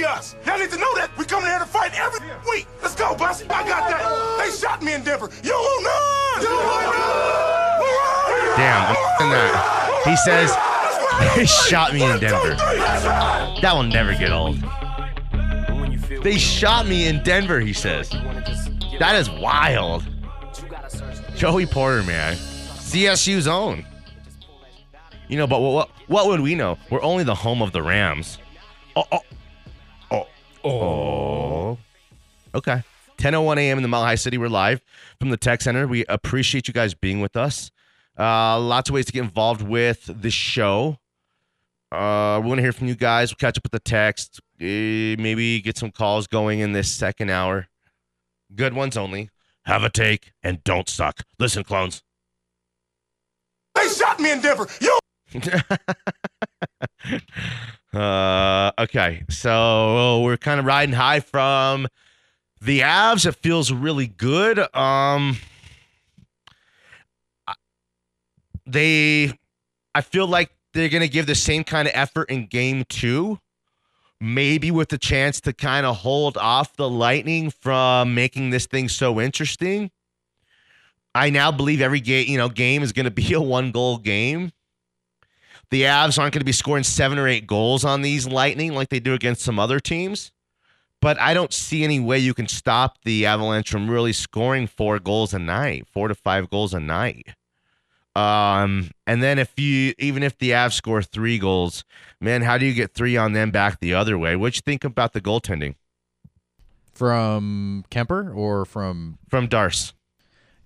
be us. Y'all need to know that. We coming here to fight every week. Let's go, Bussy. I got that. They shot me in Denver. You will not. You will not. Damn, I'm that. He says they shot me in Denver. That will never get old. They shot me in Denver, he says. That is wild. Joey Porter, man. CSU's own. You know, but what what would we know? We're only the home of the Rams. Oh, oh, Oh. Okay. 10:01 a.m. in the Mile High City. We're live from the Tech Center. We appreciate you guys being with us. Uh, lots of ways to get involved with the show. Uh, we want to hear from you guys. We'll catch up with the text. Eh, maybe get some calls going in this second hour. Good ones only. Have a take and don't suck. Listen, clones. They shot me in Denver. You. uh, okay, so we're kind of riding high from the Avs. It feels really good. Um, they, I feel like they're going to give the same kind of effort in game two, maybe with the chance to kind of hold off the Lightning from making this thing so interesting. I now believe every game, you know, game is going to be a one goal game. The Avs aren't going to be scoring seven or eight goals on these Lightning like they do against some other teams. But I don't see any way you can stop the Avalanche from really scoring four goals a night, four to five goals a night. Um, and then if you even if the Avs score three goals, man, how do you get three on them back the other way? What you think about the goaltending from Kuemper or from from Darce?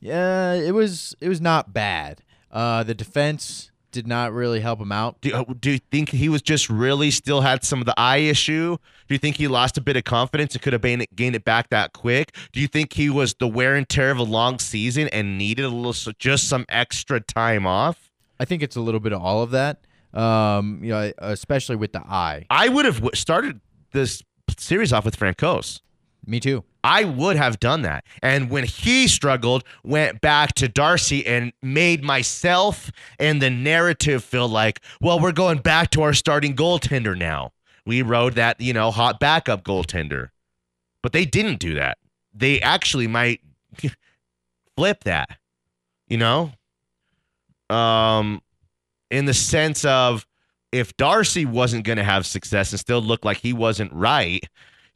Yeah, it was it was not bad. Uh, the defense did not really help him out. Do, uh, do you think he was just really still had some of the eye issue? Do you think he lost a bit of confidence and could have gained it, gained it back that quick? Do you think he was the wear and tear of a long season and needed a little just some extra time off? I think it's a little bit of all of that. Um, you know, especially with the eye. I would have started this series off with Francouz. Me too. I would have done that. And when he struggled, went back to Darcy and made myself and the narrative feel like, well, we're going back to our starting goaltender now. We rode that, you know, hot backup goaltender. But they didn't do that. They actually might flip that, you know? Um, in the sense of if Darcy wasn't going to have success and still look like he wasn't right,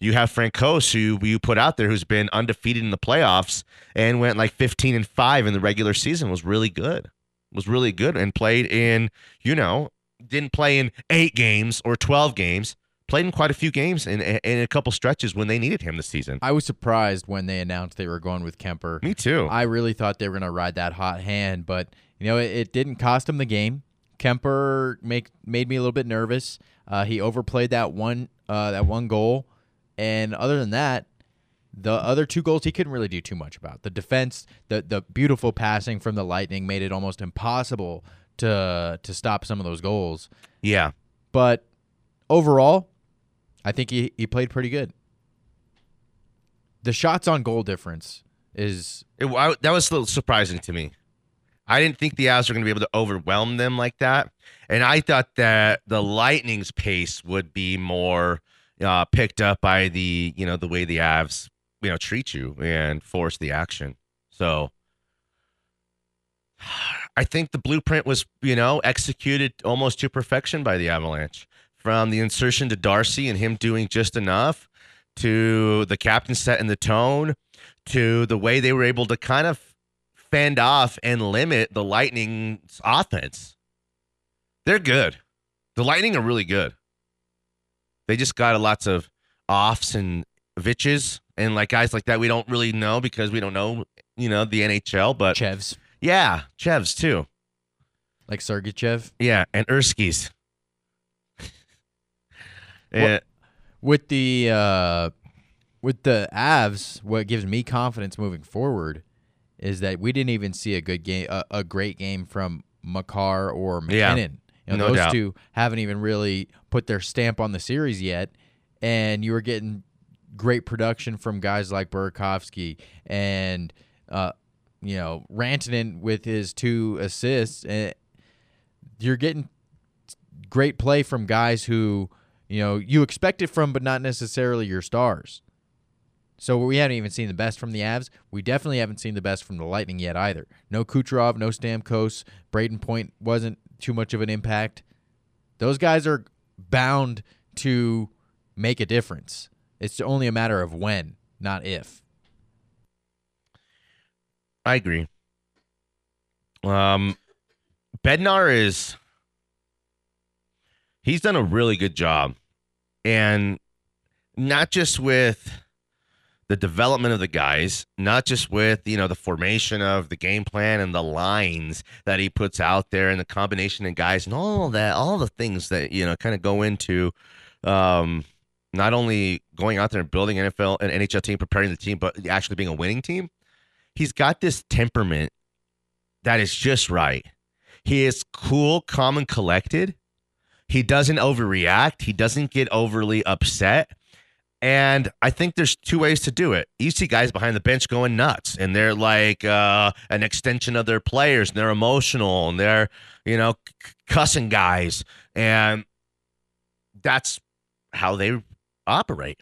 you have Francouz, who you put out there, who's been undefeated in the playoffs and went like 15 and five in the regular season. Was really good. Was really good and played in, you know, didn't play in eight games or 12 games. Played in quite a few games in, in a couple stretches when they needed him this season. I was surprised when they announced they were going with Kuemper. Me too. I really thought they were going to ride that hot hand, but you know it, it didn't cost him the game. Kuemper make made me a little bit nervous. Uh, he overplayed that one uh, that one goal. And other than that, the other two goals he couldn't really do too much about. The defense, the the beautiful passing from the Lightning made it almost impossible to to stop some of those goals. Yeah. But overall, I think he, he played pretty good. The shots on goal difference is it, I, that was a little surprising to me. I didn't think the Avs were going to be able to overwhelm them like that, and I thought that the Lightning's pace would be more uh, picked up by the you know the way the Avs you know treat you and force the action. So I think the blueprint was you know executed almost to perfection by the Avalanche. From the insertion to Darcy and him doing just enough, to the captain set and the tone, to the way they were able to kind of fend off and limit the Lightning's offense. They're good. The Lightning are really good. They just got lots of offs and vitches and like guys like that we don't really know because we don't know, you know, the NHL, but Chevs. Yeah, Chevs too. Like Sergachev. Yeah, and Erskis. yeah. With the uh with the Avs, what gives me confidence moving forward is that we didn't even see a good game, a, a great game from Makar or MacKinnon. Yeah. You know, no those doubt. two haven't even really put their stamp on the series yet, and you were getting great production from guys like Burakovsky and uh, you know Rantanen with his two assists, and you're getting great play from guys who you know you expect it from, but not necessarily your stars. So we haven't even seen the best from the Avs. We definitely haven't seen the best from the Lightning yet either. No Kucherov, no Stamkos. Brayden Point wasn't too much of an impact. Those guys are bound to make a difference. It's only a matter of when, not if. I agree. Um, Bednar is he's done a really good job, and not just with the development of the guys, not just with you know the formation of the game plan and the lines that he puts out there, and the combination of guys and all that, all the things that you know kind of go into. Um, not only going out there and building NFL and NHL team, preparing the team, but actually being a winning team. He's got this temperament that is just right. He is cool, calm, and collected. He doesn't overreact. He doesn't get overly upset. And I think there's two ways to do it. You see guys behind the bench going nuts, and they're like uh, an extension of their players, and they're emotional, and they're, you know, c- cussing guys. And that's how they operate.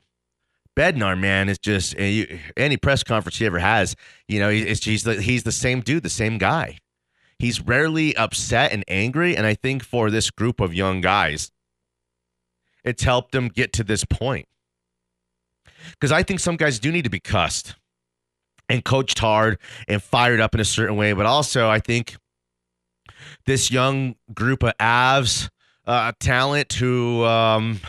Bednar, man, is just any press conference he ever has. You know, he's he's the, he's the same dude, the same guy. He's rarely upset and angry, and I think for this group of young guys, it's helped them get to this point. Because I think some guys do need to be cussed and coached hard and fired up in a certain way, but also I think this young group of Avs uh, talent who. Um,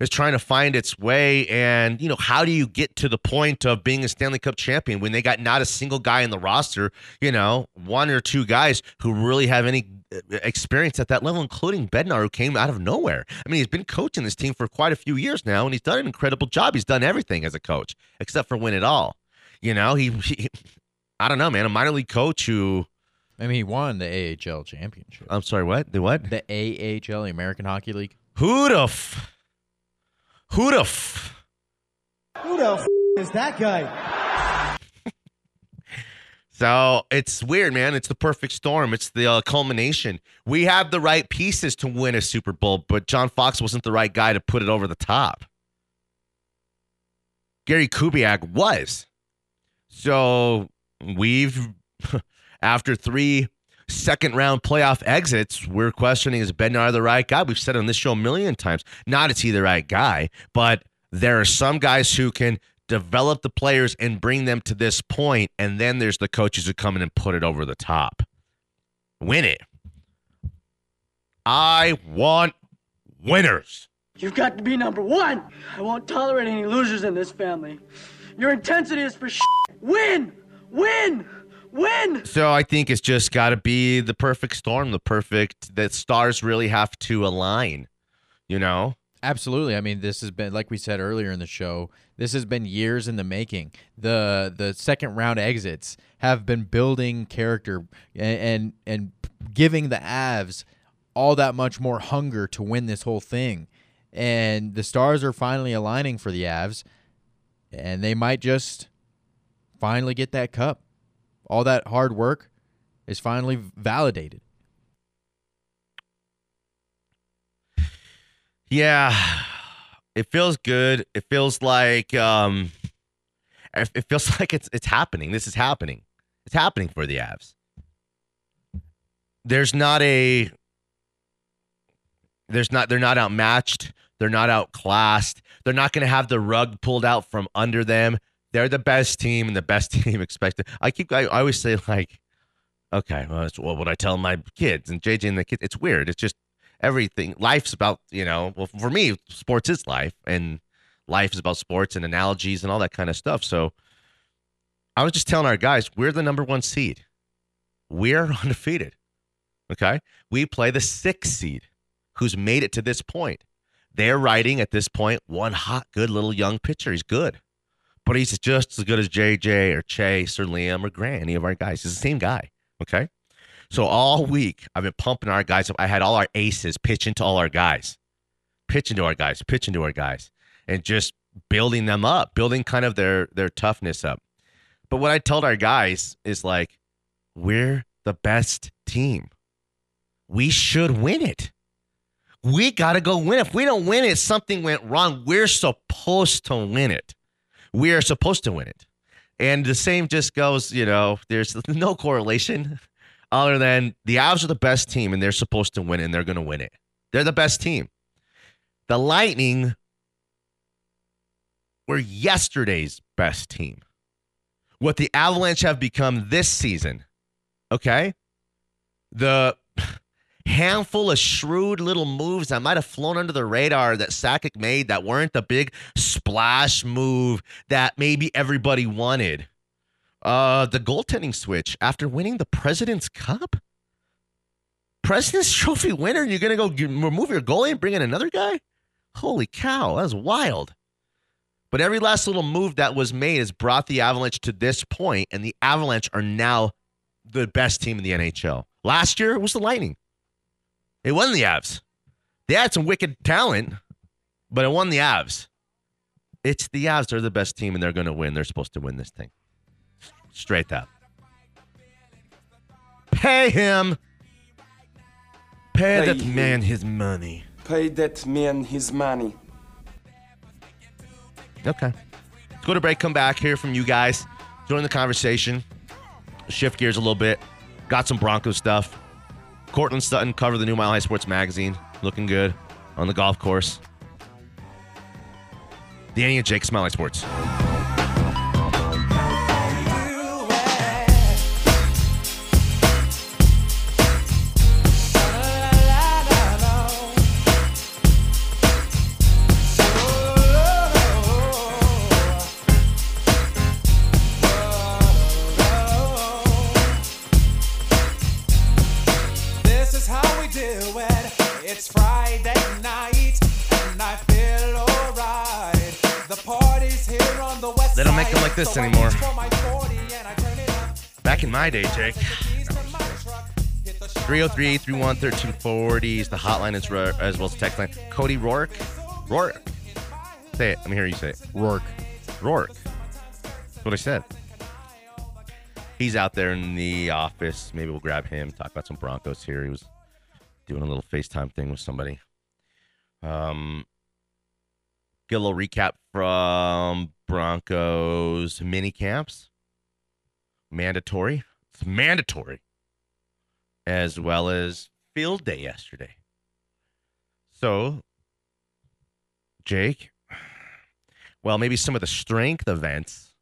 is trying to find its way. And, you know, how do you get to the point of being a Stanley Cup champion when they got not a single guy in the roster, you know, one or two guys who really have any experience at that level, including Bednar, who came out of nowhere. I mean, he's been coaching this team for quite a few years now, and he's done an incredible job. He's done everything as a coach except for win it all. You know, he, he I don't know, man, a minor league coach who. I mean, he won the AHL championship. I'm sorry, what? The what? The AHL, the American Hockey League. Who the f- who the f- Who the f- is that guy? So it's weird, man. It's the perfect storm. It's the uh, culmination. We have the right pieces to win a Super Bowl, but John Fox wasn't the right guy to put it over the top. Gary Kubiak was. So we've, after three second round playoff exits, we're questioning is Ben Bednar the right guy? We've said on this show a million times. Not is he the right guy, but there are some guys who can develop the players and bring them to this point, and then there's the coaches who come in and put it over the top. Win it. I want winners. You've got to be number one. I won't tolerate any losers in this family. Your intensity is for sh win, win. Win. So I think it's just got to be the perfect storm, the perfect that stars really have to align, you know? Absolutely. I mean, this has been like we said earlier in the show. This has been years in the making. The the second round exits have been building character and and, and giving the Avs all that much more hunger to win this whole thing. And the stars are finally aligning for the Avs, and they might just finally get that cup all that hard work is finally validated. Yeah, it feels good. It feels like um, it feels like it's it's happening. This is happening. It's happening for the Avs. There's not a. There's not. They're not outmatched. They're not outclassed. They're not going to have the rug pulled out from under them they're the best team and the best team expected. I keep I, I always say like, okay, well, what would I tell my kids and JJ and the kids? It's weird. It's just everything. Life's about you know. Well, for me, sports is life, and life is about sports and analogies and all that kind of stuff. So I was just telling our guys, we're the number one seed. We're undefeated. Okay, we play the sixth seed, who's made it to this point. They're riding at this point one hot, good little young pitcher. He's good but he's just as good as JJ or Chase or Liam or Grant, any of our guys. He's the same guy. Okay. So all week I've been pumping our guys up. I had all our aces pitching to all our guys, pitching to our guys, pitching to our guys, and just building them up, building kind of their their toughness up. But what I told our guys is like, we're the best team. We should win it. We got to go win. If we don't win it, something went wrong. We're supposed to win it. We are supposed to win it. And the same just goes, you know, there's no correlation other than the Avs are the best team and they're supposed to win and they're going to win it. They're the best team. The Lightning were yesterday's best team. What the Avalanche have become this season, okay? The handful of shrewd little moves that might have flown under the radar that Sakic made that weren't the big splash move that maybe everybody wanted. Uh, the goaltending switch after winning the President's Cup? President's Trophy winner, you're to go remove your goalie and bring in another guy? Holy cow, that's wild. But every last little move that was made has brought the Avalanche to this point, and the Avalanche are now the best team in the NHL. Last year, it was the Lightning. It wasn't the Avs. They had some wicked talent, but it won the Avs. It's the Avs. They're the best team, and they're going to win. They're supposed to win this thing. Straight up. Pay him. Pay Pay that him. man his money. Pay that man his money. Okay. Let's go to break, come back, hear from you guys. Join the conversation. Shift gears a little bit. Got some Broncos stuff. Courtland Sutton covered the new Mile High Sports magazine. Looking good on the golf course. Danny and Jake, Smile High Sports. They don't make them like this anymore. reach for my 40 and I turn it up. Back in my day, Jake. Keys to my truck, hit the shop 303 301 1340 is the hotline as, ro- as well as text line. Cody Rourke. Rourke. Say it. Let me hear you say it. Rourke. Rourke. That's what I said. He's out there in the office. Maybe we'll grab him, talk about some Broncos here. He was doing a little FaceTime thing with somebody. Um, get a little recap from Broncos mini camps. Mandatory. It's mandatory. As well as field day yesterday. So, Jake, well, maybe some of the strength events,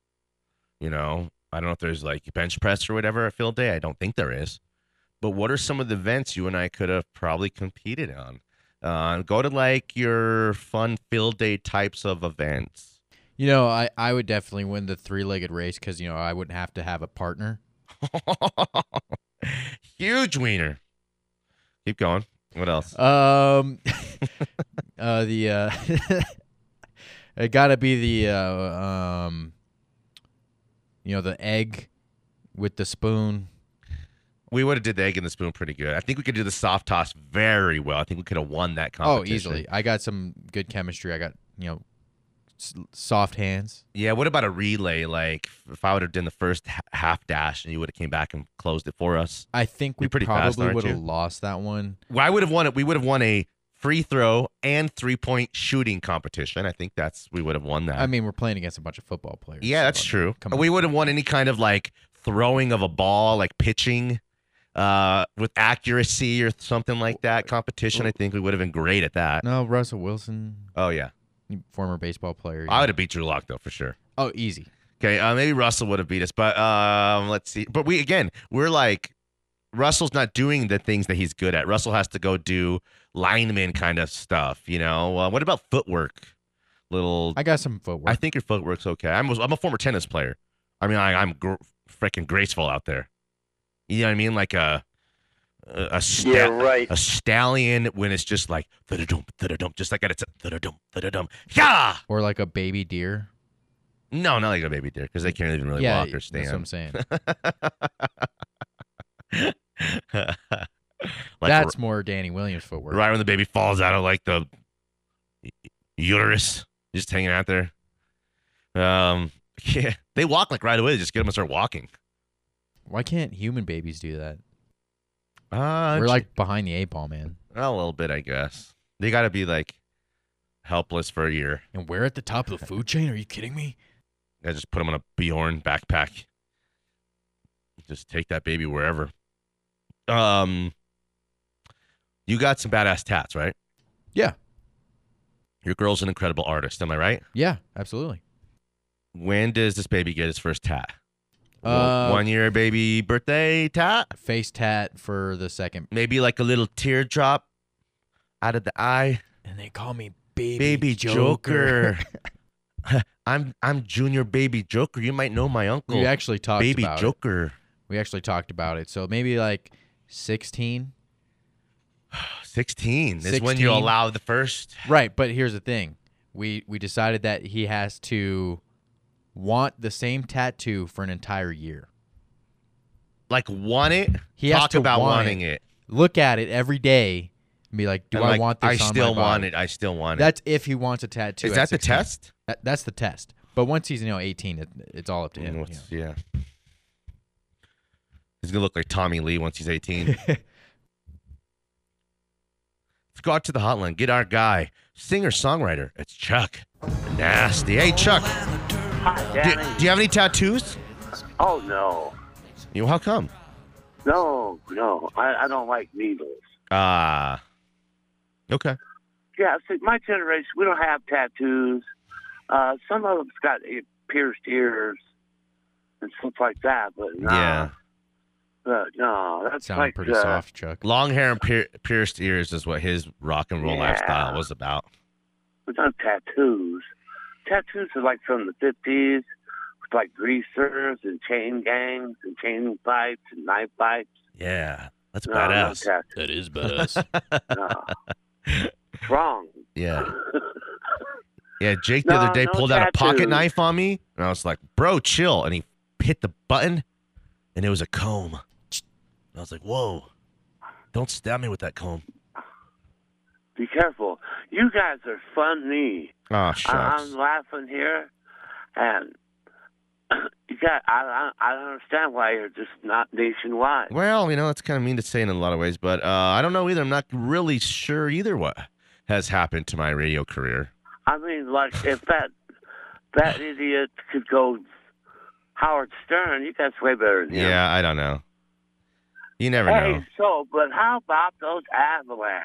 you know, I don't know if there's like bench press or whatever at field day. I don't think there is. But what are some of the events you and I could have probably competed on? Uh, go to like your fun field day types of events. You know, I, I would definitely win the three legged race because, you know, I wouldn't have to have a partner. Huge wiener. Keep going. What else? Um, uh, the, uh, it got to be the, uh, um, you know, the egg with the spoon. We would have did the egg in the spoon pretty good. I think we could do the soft toss very well. I think we could have won that oh, competition. Oh, easily. I got some good chemistry. I got, you know, s- soft hands. Yeah, what about a relay? Like if I would have done the first h- half dash and you would have came back and closed it for us. I think we pretty probably would have lost that one. Well, I would have won it. We would have won a free throw and three point shooting competition. I think that's we would have won that. I mean, we're playing against a bunch of football players. yeah, that's I mean, true. Come. We would have won any kind of like throwing of a ball, like pitching uh, with accuracy or something like that competition. I think we would have been great at that. no, Russell Wilson, Oh yeah, former baseball player. I would have beat Drew Lock though for sure. Oh, easy. Okay, uh, maybe Russell would have beat us, but um, let's see. But we again, we're like Russell's not doing the things that he's good at. Russell has to go do lineman kind of stuff. You know, uh, what about footwork? Little, I got some footwork. I think your footwork's okay. I'm I'm a former tennis player. I mean, I, I'm gr- freaking graceful out there. You know what I mean? Like a a, a sta- Yeah, right. A stallion when it's just like thud-a-dump, thud-a-dump, just like that. It's thud-a-dump, thud-a-dump. Yeah. or like a baby deer. No, not like a baby deer because they can't even really yeah, walk or that's what I'm saying. like that's more Danny Williams footwork. right when the baby falls out of like the uterus, just hanging out there. Um, yeah, they walk like right away. They just get them and start walking. Why can't human babies do that? Uh, We're like behind the eight ball, man. a little bit, I guess. They got to be like helpless for a year. And we're at the top of the food chain. Are you kidding me? I just put them on a Bjorn backpack. Just take that baby wherever. Um, you got some badass tats, right? Yeah. Your girl's an incredible artist. Am I right? Yeah, absolutely. When does this baby get his first tat? Uh, One year baby birthday tat? Face tat for the second. Maybe like a little teardrop out of the eye. And they call me Baby, Baby Joker. I'm I'm Junior Baby Joker. You might know my uncle. we actually talked Baby about it. Joker. We actually talked about it. So maybe like 16. 16 is when you allow the first. Right, but here's the thing. We we decided that he has to want the same tattoo for an entire year. Like want it. He has Talk about want wanting it. it. Look at it every day and be like, "Do And I like, want this I still want it. I still want it. That's if he wants a tattoo. Is at that the test? That, that's the test. But once he's you know 18, it, it's all up to him. Mm, you what's- know. yeah. He's gonna look like Tommy Lee once he's 18. Let's go out to the hotline. Get our guy, singer songwriter. It's Chuck. Nasty. Hey Chuck. Hi, Do, Danny. do you have any tattoos? Oh no, You know, how come? no, no. I, I don't like needles. Ah. okay. Yeah, see, my generation, we don't have tattoos. Uh, some of them's got pierced ears and stuff like that, but no, Yeah. but no, that's Sound like pretty uh, soft, Chuck. Long hair and pier- pierced ears is what his rock and roll Yeah. lifestyle was about. We don't have tattoos. Tattoos are like from the fifties, with like greasers and chain gangs and chain fights and knife fights. Yeah. That's No, no badass. tattoos. That is badass. No. it's wrong. yeah. Yeah, Jake the No, other day no pulled out a pocket knife on me, and I was like, "Bro, chill." And he hit the button, and it was a comb. I was like, "Whoa, don't stab me with that comb." Be careful. You guys are funny. Oh shucks. I'm laughing here, and you got. I, I I don't understand why you're just not nationwide. Well, you know, that's kind of mean to say in a lot of ways, but uh, I don't know either. I'm not really sure either what has happened to my radio career. I mean, like if that that idiot could go Howard Stern, you guys way better than him. Yeah, I don't know. You never Hey, know. so but how about those Avalanche?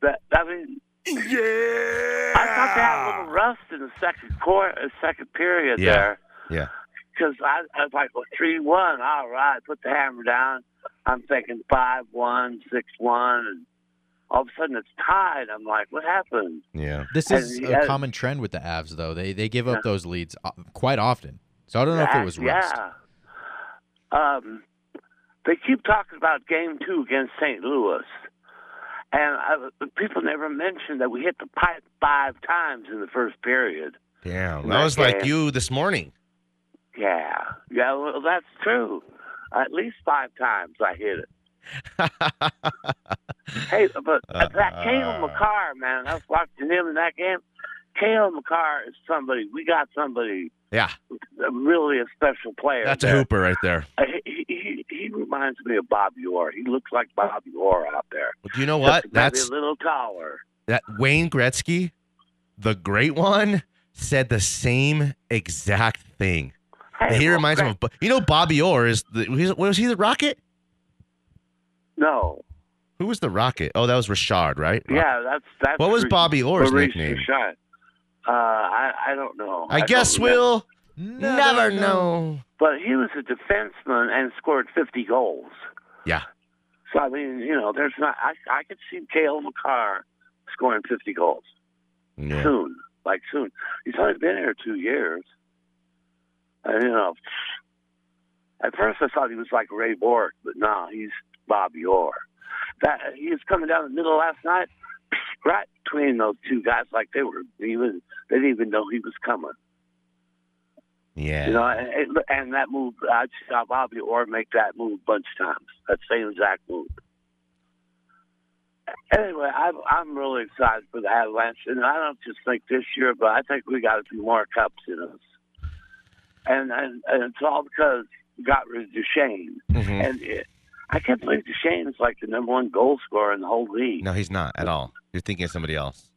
That I mean, Yeah. I thought they had a little rust in the second quarter, uh, second period Yeah. there. Yeah. because I, I was like, well, three one, all right, put the hammer down. I'm thinking five one, six one, and all of a sudden it's tied. I'm like, what happened? Yeah. This is he a has- common trend with the Avs, though. They they give up Yeah. those leads uh, quite often. So I don't know if it was rust. Yeah. Um, they keep talking about game two against St. Louis. And I, people never mentioned that we hit the pipe five times in the first period. Damn. That That was like you this morning. Yeah, yeah, well, that's true. At least five times I hit it. Hey, but Uh, that Cale Makar, man, I was watching him in that game. Cale Makar is somebody. We got somebody, yeah. really a special player. That's a there. hooper right there. Uh, He, he, he reminds me of Bob Orr. He looks like Bob Orr out there. But you know what? Just That's a little taller. that Wayne Gretzky, the great one, said the same exact thing. Hey, he well, reminds him of, you know, Bobby Orr is the, was he the Rocket? No, Who was the Rocket? Oh, that was Richard, right? yeah, that's that's. What was Bobby Orr's Maurice nickname? Richard. Uh, I I don't know. I don't guess we'll never know. But he was a defenseman and scored 50 goals. Yeah. So I mean, you know, there's not. I I could see Cale Makar scoring 50 goals Yeah. soon, like soon. He's only been here two years. And, you know, at first I thought he was like Ray Bourque, but no, he's Bobby Orr. That he was coming down the middle last night, right between those two guys, like they were even they didn't even know he was coming. Yeah. You know, and, and that move I'd saw Bobby Orr make that move a bunch of times. That same exact move. Anyway, I'm I'm really excited for the Avalanche, and I don't just think this year, but I think we got a few more cups in us. And and, and it's all because we got rid of Duchene. Mhm. And it, I can't believe Duchene's like the number one goal scorer in the whole league. No, he's not at all. You're thinking of somebody else.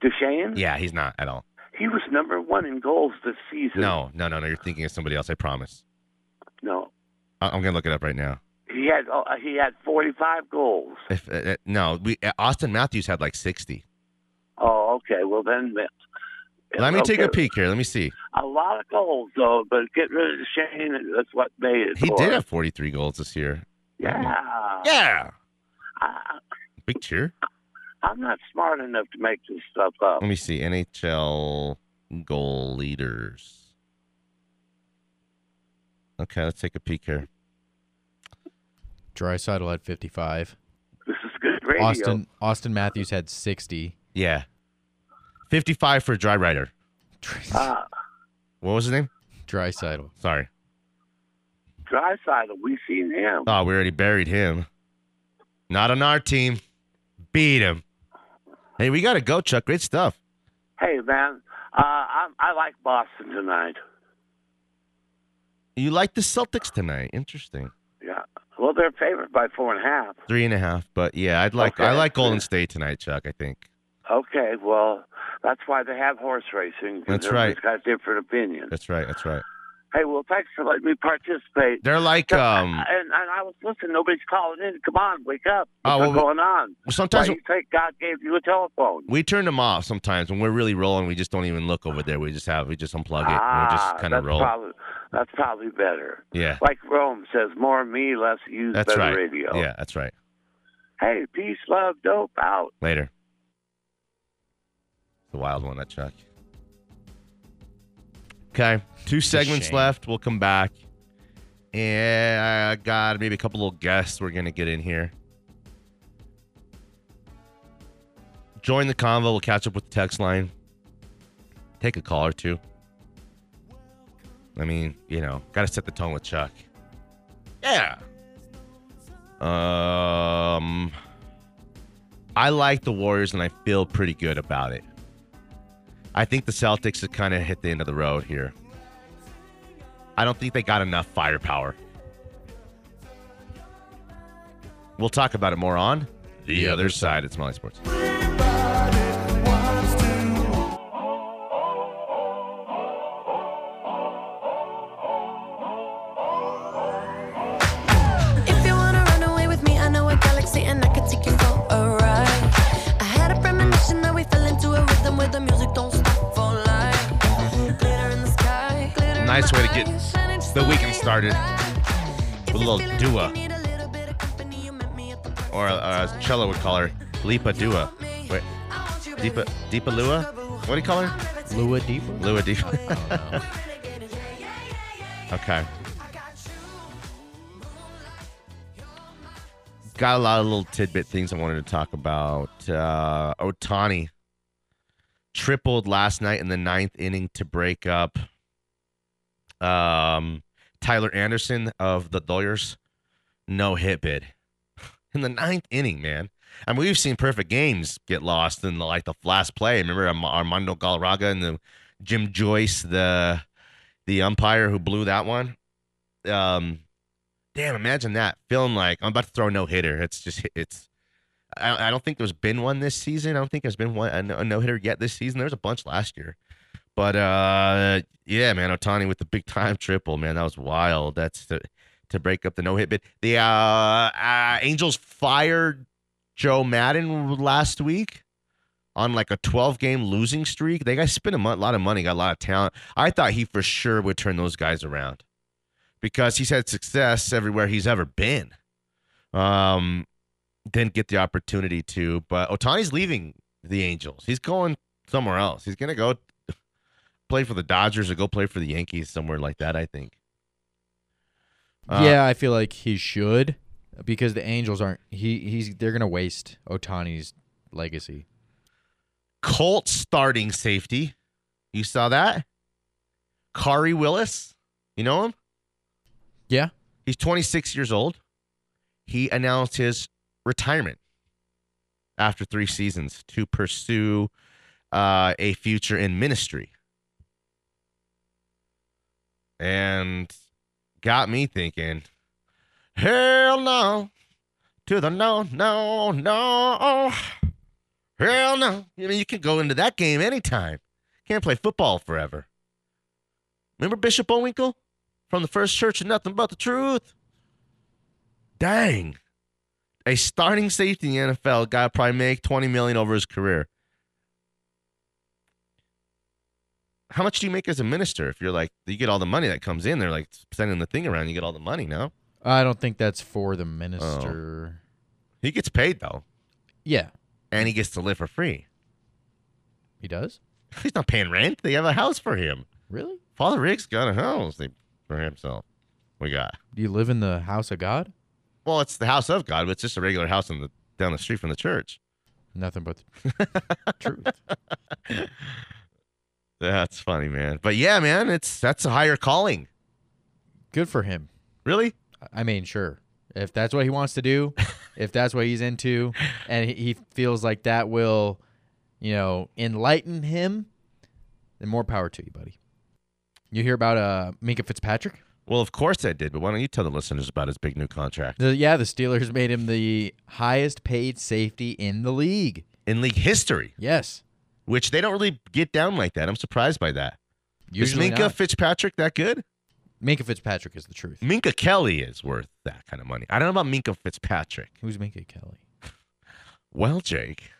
Duchene? Yeah, he's not at all. He was number one in goals this season. No, no, no, no. You're thinking of somebody else. I promise. No. I- I'm gonna look it up right now. He had uh, he had 45 goals. If uh, uh, no, we uh, Auston Matthews had like 60. Oh, okay. Well, then. uh, Let me take a peek here. Let me see. A lot of goals, though, but get rid of Duchene. That's what made it. He for did have 43 goals this year. Yeah. Yeah. I, Big cheer. I'm not smart enough to make this stuff up. Let me see. NHL goal leaders. Okay, let's take a peek here. Draisaitl had 55. This is good radio. Auston Auston Matthews had 60. Yeah. 55 for Dry Rider. Uh, What was his name? Draisaitl. Sorry. Dryside, we seen him. Oh, we already buried him. Not on our team. Beat him. Hey, we got to go, Chuck. Great stuff. Hey, man, uh, I, I like Boston tonight. You like the Celtics tonight. Interesting. Yeah. Well, they're favored by four and a half. Three and a half. But yeah, I'd like I like Golden State tonight, Chuck, I think. Okay, well, that's why they have horse racing. That's right. got different opinions. That's right. That's right. Hey, well, thanks for letting me participate. They're like um and, and I was listening. Nobody's calling in. Come on, wake up. Oh, What's well, going on? sometimes Why you think God gave you a telephone? we turn them off sometimes when we're really rolling. We just don't even look over there. We just have we just unplug it and we just Ah, kind of that's roll. Probably, that's probably better. Yeah, Like Rome says, more me, less you. that's better right. radio. Yeah, that's right. Hey, peace, love, dope, out. Later. The wild one, that Chuck. Okay, two segments left. We'll come back. And I got maybe a couple little guests we're gonna get in here. Join the convo. We'll catch up with the text line. Take a call or two. I mean, you know, got to set the tone with Chuck. Yeah. Um, I like the Warriors and I feel pretty good about it. I think the Celtics have kind of hit the end of the road here. I don't think they got enough firepower. We'll talk about it more on the, other side. It's Molly Sports. Started with a little dua. like you need a little bit of company, you met me at the Or uh, as Cello would call her, Lipa Dua. Wait, I want you, Deepa. Deepa Lua? What do you call her? Lua Deeper? Lua Deepa. okay. Got a lot of little tidbit things I wanted to talk about. Uh, Ohtani tripled last night in the ninth inning to break up um, Tyler Anderson of the Dodgers. No hit bid in the ninth inning, man. I mean, we've seen perfect games get lost in the, like the last play. Remember Armando Galarraga and the Jim Joyce, the the umpire who blew that one. Um, damn, imagine that feeling like I'm about to throw a no hitter. It's just it's. I, I don't think there's been one this season. I don't think there's been one a no hitter yet this season. There's a bunch last year, but uh, yeah, man, Ohtani with the big time triple, man, that was wild. That's the to break up the no hit bid. The uh, uh, Angels fired Joe Maddon last week on like a 12 game losing streak. They guys spent a mo- lot of money, got a lot of talent. I thought he for sure would turn those guys around because he's had success everywhere he's ever been. Um, didn't get the opportunity to, but Ohtani's leaving the Angels. He's going somewhere else. He's gonna go play for the Dodgers or go play for the Yankees somewhere like that. I think. Uh, yeah, I feel like he should because the Angels aren't. He he's they're gonna waste Ohtani's legacy. Colts starting safety. You saw that? Khari Willis. You know him? Yeah, He's 26 years old. He announced his retirement after three seasons to pursue uh, a future in ministry. And got me thinking, Hell no. To the no, no, no. Hell no. I mean, you can go into that game anytime. Can't play football forever. Remember Bishop Owinkle from the first church of nothing but the truth? Dang. A starting safety in the NFL guy probably make 20 million over his career. How much do you make as a minister if you're like you get all the money that comes in? They're like sending the thing around, you get all the money, no? I don't think that's for the minister. Oh. He gets paid though, Yeah, and he gets to live for free. he does. He's not paying rent. They have a house for him. Really? Father Rick's got a house for himself. We got. Do you live in the house of God? Well, it's the house of God, but it's just a regular house in the down the street from the church. Nothing but the truth. That's funny, man. But yeah, man, it's that's a higher calling. Good for him. Really? I mean, sure. If that's what he wants to do, if that's what he's into, and he, feels like that will, you know, enlighten him, then more power to you, buddy. You hear about uh Minkah Fitzpatrick? Well, of course I did, but why don't you tell the listeners about his big new contract The, yeah, the Steelers made him the highest paid safety in the league. in league history, Yes. Which they don't really get down like that. I'm surprised by that. Usually is Minkah not. Fitzpatrick that good? Minkah Fitzpatrick is the truth. Minka Kelly is worth that kind of money. I don't know about Minkah Fitzpatrick. Who's Minka Kelly? Well, Jake,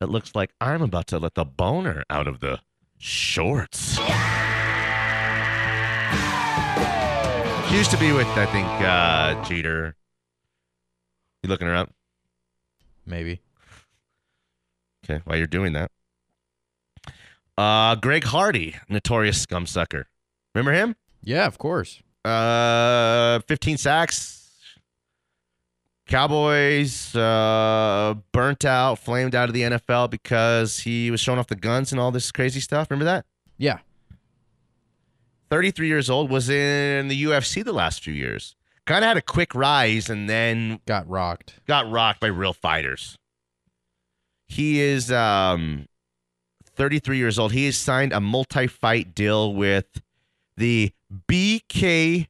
it looks like I'm about to let the boner out of the shorts. She used to be with, I think, uh, Jeter. You looking her up? Maybe. Okay, while you're doing that. Uh, Greg Hardy, notorious scum sucker. Remember him? Yeah, of course. Uh, 15 sacks. Cowboys uh, burnt out, flamed out of the NFL because he was showing off the guns and all this crazy stuff. Remember that? Yeah. 33 years old, was in the UFC the last few years. Kind of had a quick rise and then Got rocked. got rocked by real fighters. He is um, 33 years old. He has signed a multi fight deal with the BKFC.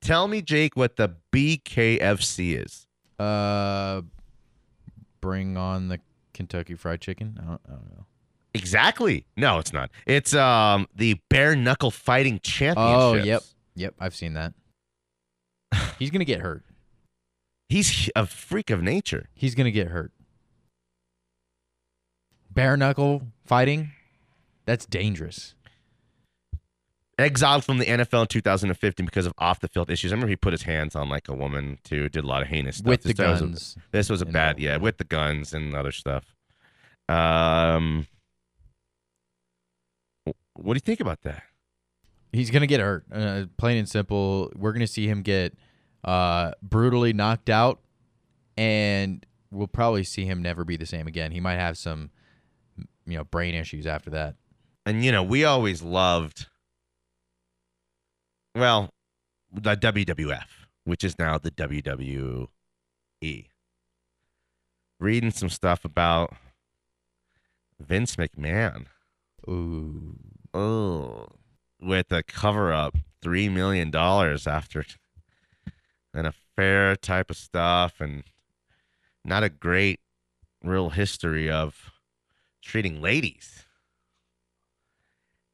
Tell me, Jake, what the BKFC is. Uh, bring on the Kentucky Fried Chicken. I don't, I don't know. Exactly. No, it's not. It's um the bare knuckle fighting championships. Oh, yep, yep. I've seen that. He's gonna get hurt. He's a freak of nature. He's gonna get hurt. Bare knuckle fighting. That's dangerous. Exiled from the NFL in 2015 because of off the field issues. I remember he put his hands on like a woman too. Did a lot of heinous stuff. With the This was a- guns This was a bad, yeah. with the guns and other stuff. Um, what do you think about that? He's gonna get hurt. Uh, plain and simple. We're gonna see him get uh, brutally knocked out, and we'll probably see him never be the same again. He might have some, you know, brain issues after that. And you know, we always loved, well, the WWF, which is now the WWE. Reading some stuff about Vince McMahon. Ooh. Oh, with a cover up, three million dollars after an affair type of stuff, and not a great real history of treating ladies.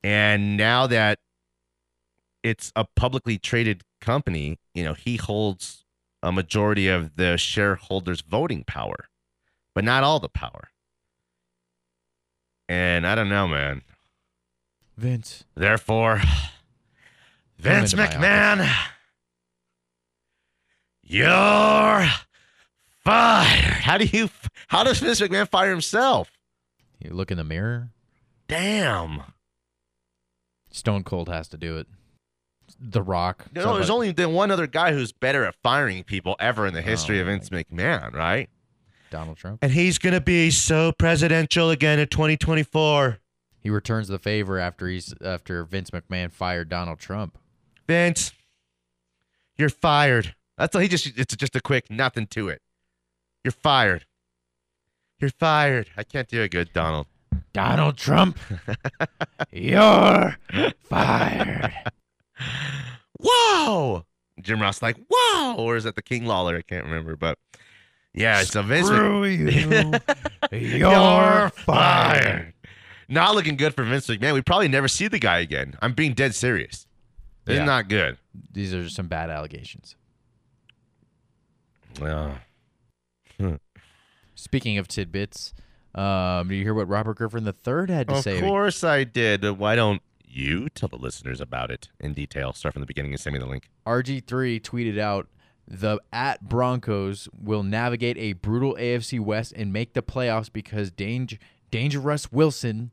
And now that it's a publicly traded company, you know, he holds a majority of the shareholders' voting power, but not all the power. And I don't know, man. Vince. Therefore, Vince McMahon, you're fired. How do you? How does Vince McMahon fire himself? You look in the mirror. Damn. Stone Cold has to do it. The Rock. Know, there's only the one other guy who's better at firing people ever in the history Oh, of Vince McMahon, right? Donald Trump. And he's gonna be so presidential again in 2024. He returns the favor after he's after Vince McMahon fired Donald Trump. Vince, you're fired. That's all he just. It's just a quick nothing to it. You're fired. You're fired. I can't do it good, Donald. Donald Trump, you're fired. Whoa! Jim Ross like, "Whoa!" Or is that the King Lawler? I can't remember, but yeah, so Vince. Screw you. You're fired. Not looking good for Vince McMahon. We probably never see the guy again. I'm being dead serious. It's Yeah. not good. These are some bad allegations. Yeah. Hmm. Speaking of tidbits, um, do you hear what Robert Griffin III had to Of say? Of course I did. Why don't you tell the listeners about it in detail? Start from the beginning and send me the link. RG3 tweeted out the at Broncos will navigate a brutal AFC West and make the playoffs because Danger Dangerous Wilson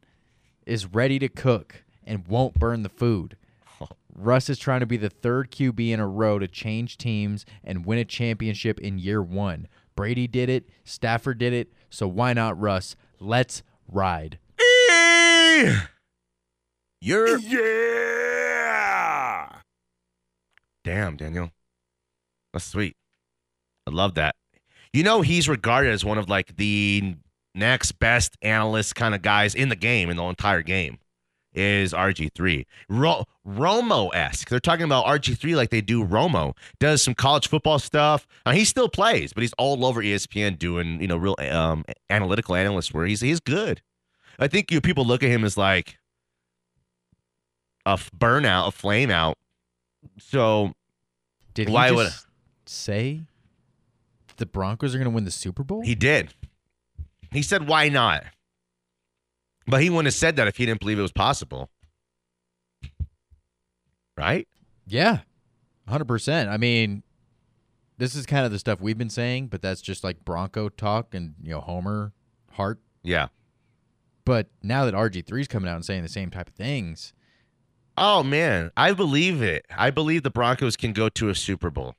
is ready to cook and won't burn the food. Russ is trying to be the third QB in a row to change teams and win a championship in year one. Brady did it, Stafford did it, so why not Russ? Let's ride. You're Yeah. damn, Daniel. That's sweet. I love that. You know, he's regarded as one of like the next best analyst kind of guys in the game, in the entire game, is RG3. Ro- Romo esque. They're talking about RG3 like they do Romo. Does some college football stuff. Uh, he still plays, but he's all over ESPN doing, you know, real um, analytical analyst where he's he's good. I think you people look at him as like a f- burnout, a flame out. So Did Why he would- say the Broncos are going to win the Super Bowl? He did. He said, "Why not?" But he wouldn't have said that if he didn't believe it was possible, right? Yeah, hundred percent. I mean, this is kind of the stuff we've been saying, but that's just like Bronco talk and you know Homer Hart. Yeah. But now that RG 3s coming out and saying the same type of things, Oh man, I believe it. I believe the Broncos can go to a Super Bowl,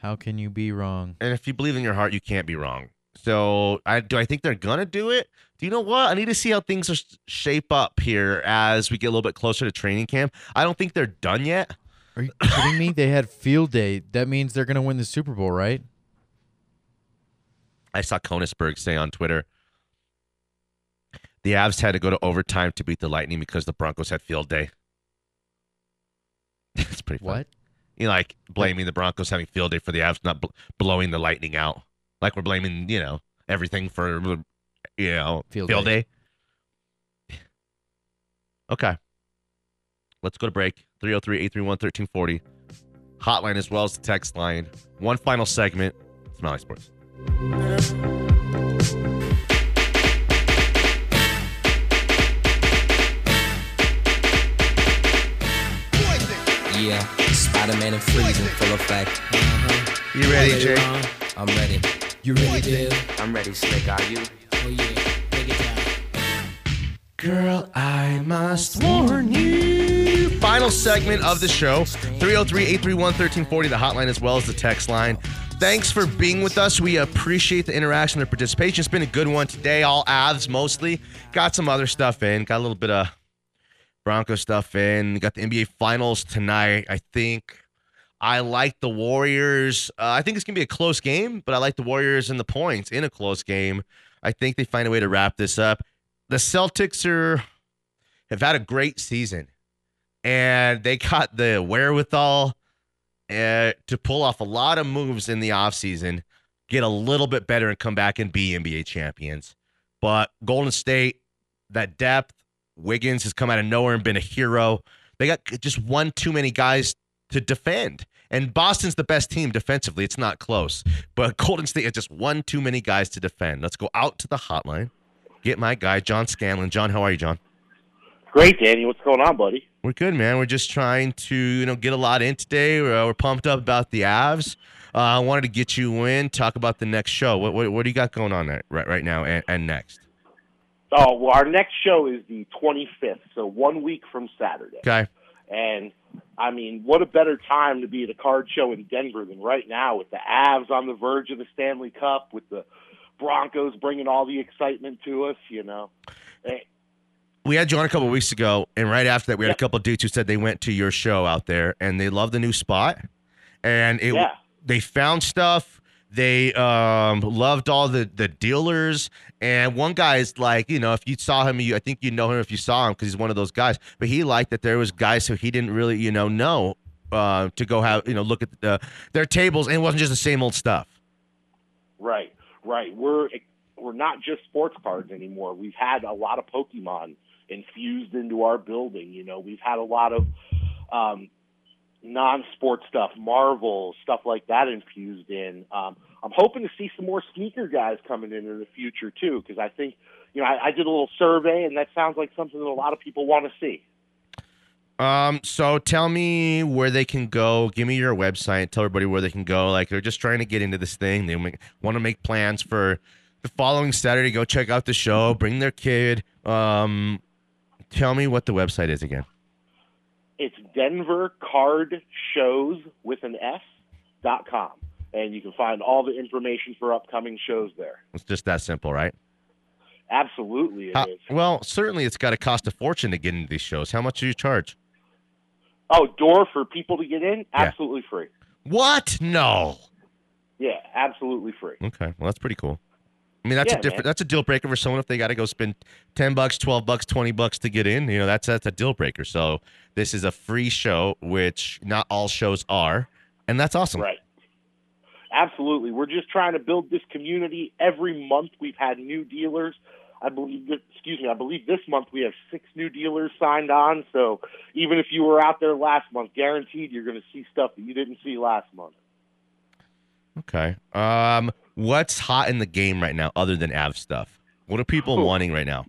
how can you be wrong? and if you believe in your heart, you can't be wrong. So, I do. I think they're gonna do it. Do you know what? I need to see how things are shape up here as we get a little bit closer to training camp. I don't think they're done yet. Are you kidding me? They had field day. That means they're to win the Super Bowl, right? I saw Konisberg say on Twitter the Avs had to go to overtime to beat the Lightning because the Broncos had field day. That's pretty funny. What? You know, like blaming the Broncos having field day for the Avs not bl- blowing the Lightning out. Like we're blaming, you know, everything for, you know, Field field, day. day. Okay. Let's go to break. 303 831 1340. Hotline as well as the text line. One final segment. Smiley Sports. Yeah, Spider-Man and Freeze in full effect. Uh-huh. You ready, Jay? I'm ready. You ready, Bill? I'm ready, Slick. Are you? Oh yeah, break it down. Girl, I must warn you. Final segment of the show 303 831 1340, the hotline as well as the text line. Thanks for being with us. We appreciate the interaction and the participation. It's been a good one today, all Avs mostly. Got some other stuff in, got a little bit of Bronco stuff in. Got the NBA Finals tonight. I think I like the Warriors. Uh, I think it's going to be a close game, but I like the Warriors and the points in a close game. I think they find a way to wrap this up the Celtics are have had a great season, and they got the wherewithal uh, to pull off a lot of moves in the offseason, get a little bit better, and come back and be NBA champions. But Golden State, that depth, Wiggins has come out of nowhere and been a hero. They got just one too many guys to defend. And Boston's the best team defensively. It's not close. But Golden State has just one too many guys to defend. Let's go out to the hotline get my guy, John Scanlon. John, how are you, John? Great, Danny. What's going on, buddy? We're good, man. We're just trying to, you know, get a lot in today. We're, uh, we're pumped up about the Avs. Uh, I wanted to get you in, talk about the next show. What what, what do you got going on there, right right now and, and next? Oh, well, our next show is the 25th, so one week from Saturday. Okay. And I mean, what a better time to be at a card show in Denver than right now with the Avs on the verge of the Stanley Cup, with the Broncos bringing all the excitement to us. You know, Eh, We had you on a couple weeks ago, and right after that, we had a couple of dudes who said they went to your show out there and they love the new spot, and it Yeah. they found stuff. They um, loved all the the dealers, and one guy is like, you know, if you saw him, you I think you know him if you saw him because he's one of those guys. But he liked that there was guys who he didn't really, you know, know uh, to go have you know look at uh, their tables, and it wasn't just the same old stuff. Right, right. We're we're not just sports cards anymore. We've had a lot of Pokemon infused into our building. You know, we've had a lot of um, non-sport stuff, Marvel stuff like that infused in. Um, I'm hoping to see some more sneaker guys coming in in the future too, because I think you know I, I did a little survey, and that sounds like something that a lot of people want to see. Um, so tell me where they can go. Give me your website. Tell everybody where they can go. Like they're just trying to get into this thing. They want to make plans for the following Saturday. Go check out the show. Bring their kid. Um, tell me what the website is again. It's Denver Card Shows with an S dot com, and you can find all the information for upcoming shows there. It's just that simple, right? Absolutely, it is. How- well, certainly it's got to cost a fortune to get into these shows. How much do you charge? Oh, door for people to get in? Absolutely free. What? No. Yeah, absolutely free. Okay, well that's pretty cool. I mean, that's Yeah, a different. man. That's a deal breaker for someone if they got to go spend ten bucks, twelve bucks, twenty bucks to get in. You know, that's that's a deal breaker. So this is a free show, which not all shows are, and that's awesome. Right. Absolutely. We're just trying to build this community. Every month we've had new dealers. I believe, that, excuse me, I believe this month we have six new dealers signed on. So even if you were out there last month, guaranteed you're going to see stuff that you didn't see last month. Okay. Um, what's hot in the game right now, other than Av stuff? What are people Oh. wanting right now?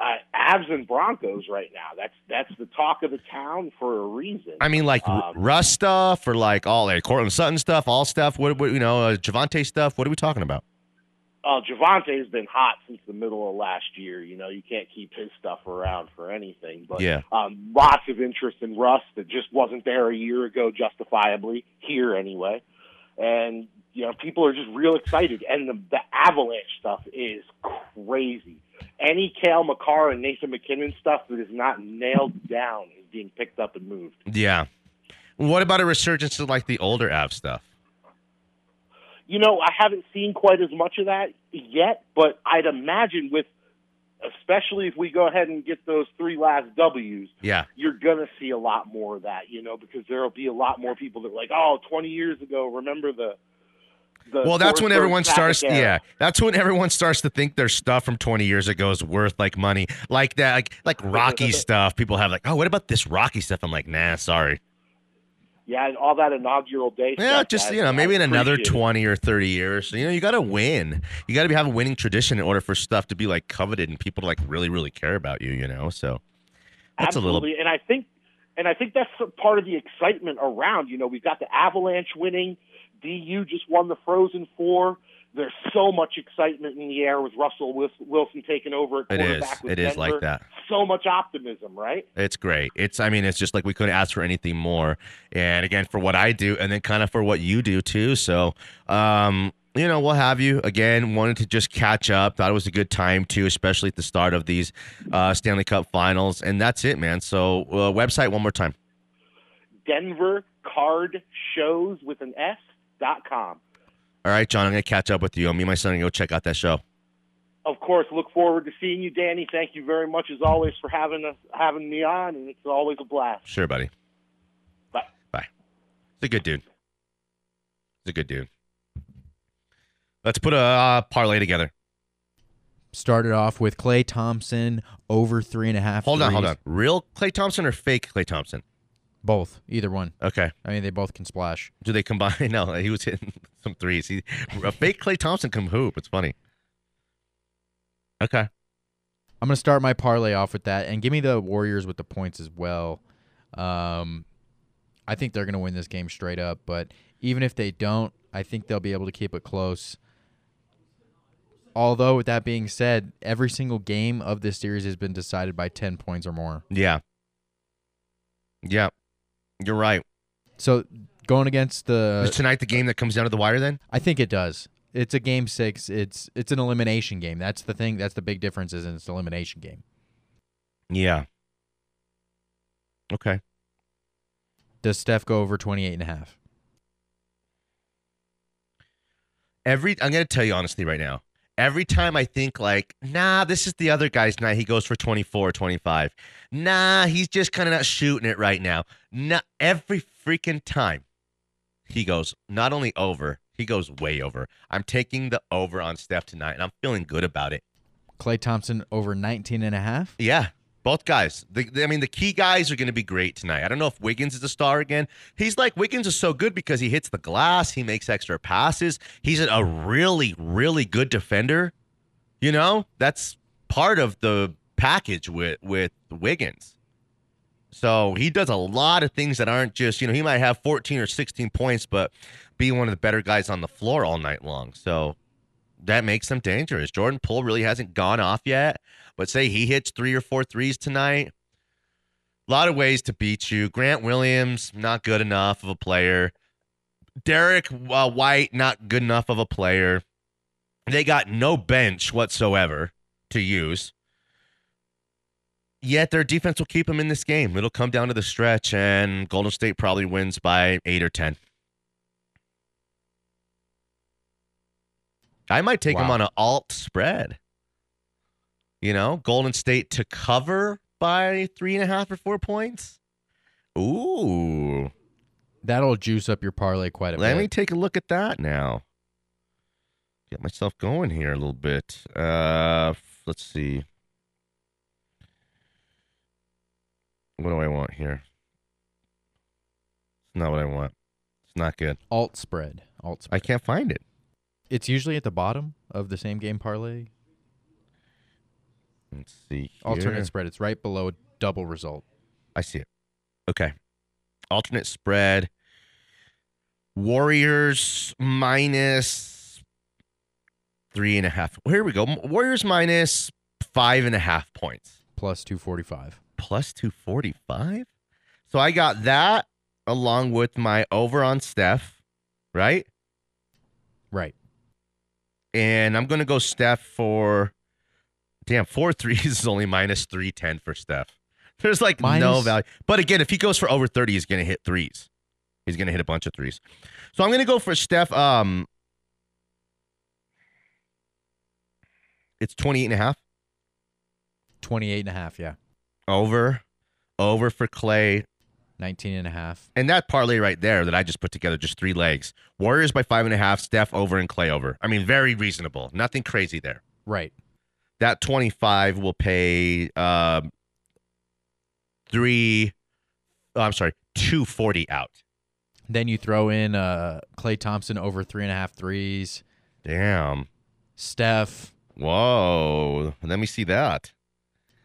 Uh, Avs and Broncos right now. That's that's the talk of the town for a reason. I mean, like Um, Russ stuff, or like all like Courtland Sutton stuff, all stuff. What, what you know, uh, Javonte stuff. What are we talking about? Uh, Javonte has been hot since the middle of last year. You know, you can't keep his stuff around for anything. But Yeah. um, lots of interest in Russ that just wasn't there a year ago, justifiably here anyway. And you know, people are just real excited. And the, the Avalanche stuff is crazy. Any Cale Makar and Nathan MacKinnon stuff that is not nailed down is being picked up and moved. Yeah. What about a resurgence of like the older Av stuff? You know, I haven't seen quite as much of that yet, but I'd imagine with, especially if we go ahead and get those three last W's, Yeah. you're gonna see a lot more of that. You know, because there'll be a lot more people that are like, oh, 20 years ago, remember the. Well, that's when everyone starts. era. Yeah, that's when everyone starts to think their stuff from 20 years ago is worth like money, like that, like like Rocky stuff. People have like, oh, what about this Rocky stuff? I'm like, nah, sorry. Yeah, and all that inaugural day. Yeah, stuff, just you know, maybe I in another 20 or 30 years, you know, you got to win. You got to have a winning tradition in order for stuff to be like coveted and people to like really, really care about you. You know, so that's Absolutely. a little. and I think and I think that's part of the excitement around. You know, we've got the Avalanche winning. DU just won the Frozen Four. There's so much excitement in the air with Russell Wilson taking over at It is. quarterback with It is like that. So much optimism, right? It's great. It's I mean, it's just like we couldn't ask for anything more. And again, for what I do, and then kind of for what you do too. So, um, you know, we'll have you again. Wanted to just catch up. Thought it was a good time too, especially at the start of these uh, Stanley Cup Finals. And that's it, man. So, uh, website one more time. Denver Card Shows with an S com. All right, John. I'm gonna catch up with you. Me and my son are gonna go check out that show. Of course, look forward to seeing you, Danny. Thank you very much as always for having us having me on, and it's always a blast. Sure, buddy. Bye. Bye. He's a good dude. He's a good dude. Let's put a uh, parlay together. Started off with Klay Thompson over three and a half. Hold on, hold on. Real Klay Thompson or fake Klay Thompson? Both, either one. Okay. I mean, they both can splash. Do they combine? No, he was hitting some threes. He a fake Klay Thompson can hoop. It's funny. Okay. I'm gonna start my parlay off with that, and give me the Warriors with the points as well. Um, I think they're gonna win this game straight up, but even if they don't, I think they'll be able to keep it close. Although, with that being said, every single game of this series has been decided by ten points or more. Yeah. Yeah. You're right. So going against the Is tonight the game that comes down to the wire then? I think it does. It's a game six. It's it's an elimination game. That's the thing. That's the big difference. Is it's an elimination game. Yeah. Okay. Does Steph go over 28 and a half? Every I'm gonna tell you honestly right now. Every time I think like, nah, this is the other guy's night. He goes for 24, 25. Nah, he's just kind of not shooting it right now. Nah, every freaking time, he goes not only over, he goes way over. I'm taking the over on Steph tonight, and I'm feeling good about it. Klay Thompson over 19 and a half. Yeah, both guys. The, the- I mean, the key guys are going to be great tonight. I don't know if Wiggins is a star again. He's like Wiggins is so good because he hits the glass, he makes extra passes. He's a- really, really good defender. You know, that's part of the package with with Wiggins. So he does a lot of things that aren't just, you know, he might have 14 or 16 points, but be one of the better guys on the floor all night long. So that makes them dangerous. Jordan Poole really hasn't gone off yet, but say he hits three or four threes tonight. A lot of ways to beat you. Grant Williams, not good enough of a player. Derrick uh, White, not good enough of a player. They got no bench whatsoever to use. Yet their defense will keep them in this game. It'll come down to the stretch, and Golden State probably wins by eight or 10. I might take them Wow. on an alt spread. You know, Golden State to cover by three and a half or four points. Ooh. That'll juice up your parlay quite a Let bit. Let me take a look at that now. Get myself going here a little bit. Uh, let's see. What do I want here? It's not what I want. It's not good. Alt spread. Alt spread. I can't find it. It's usually at the bottom of the same game parlay. Let's see. Here. Alternate spread. It's right below double result. I see it. Okay. Alternate spread. Warriors minus three and a half. Here we go. Warriors minus five and a half points. Plus 245. Plus 245. So I got that along with my over on Steph? Right. And I'm going to go Steph for, damn, four threes is only minus 310 for Steph. There's like no value. But again, if he goes for over 30, he's going to hit threes. He's going to hit a bunch of threes. So I'm going to go for Steph. Um, it's 28 and a half 28 and a half. Yeah. over, over for Klay. 19 and a half. And that parlay right there that I just put together, just three legs. Warriors by five and a half, Steph over and Klay over. I mean, very reasonable. Nothing crazy there. Right. that 25 will pay um three oh, i'm sorry 240 out Then you throw in uh, Klay Thompson over three and a half threes. damn Steph, whoa let me see that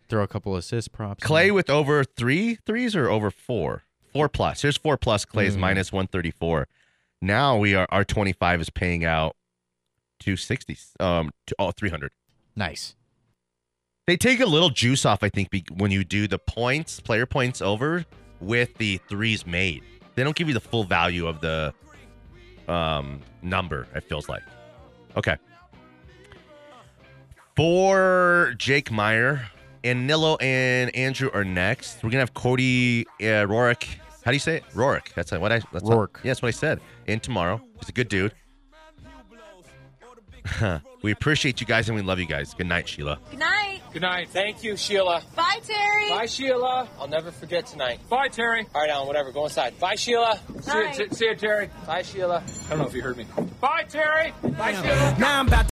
throw a couple of assist props. in. Klay with over three threes or over four four plus here's four plus Klay's Mm. minus 134 now we are our 25 is paying out 260 um to, oh 300 Nice. They take a little juice off, I think, be- when you do the points, player points over with the threes made. They don't give you the full value of the um, number, it feels like. Okay. For Jake Meyer, and Nilo and Andrew are next. We're going to have Cody uh, Rourke. How do you say it? Rorick. That's what I. That's Rourke. yeah, that's what I said. In tomorrow. He's a good dude. we appreciate you guys and we love you guys. Good night, Sheila. Good night. Good night. Thank you, Sheila. Bye, Terry. Bye, Sheila. I'll never forget tonight. Bye, Terry. All right, Alan, whatever. Go inside. Bye, Sheila. See you, Night. see you, Terry. Bye, Sheila. I don't know if you heard me. Bye, Terry. Bye, Sheila. Now I'm about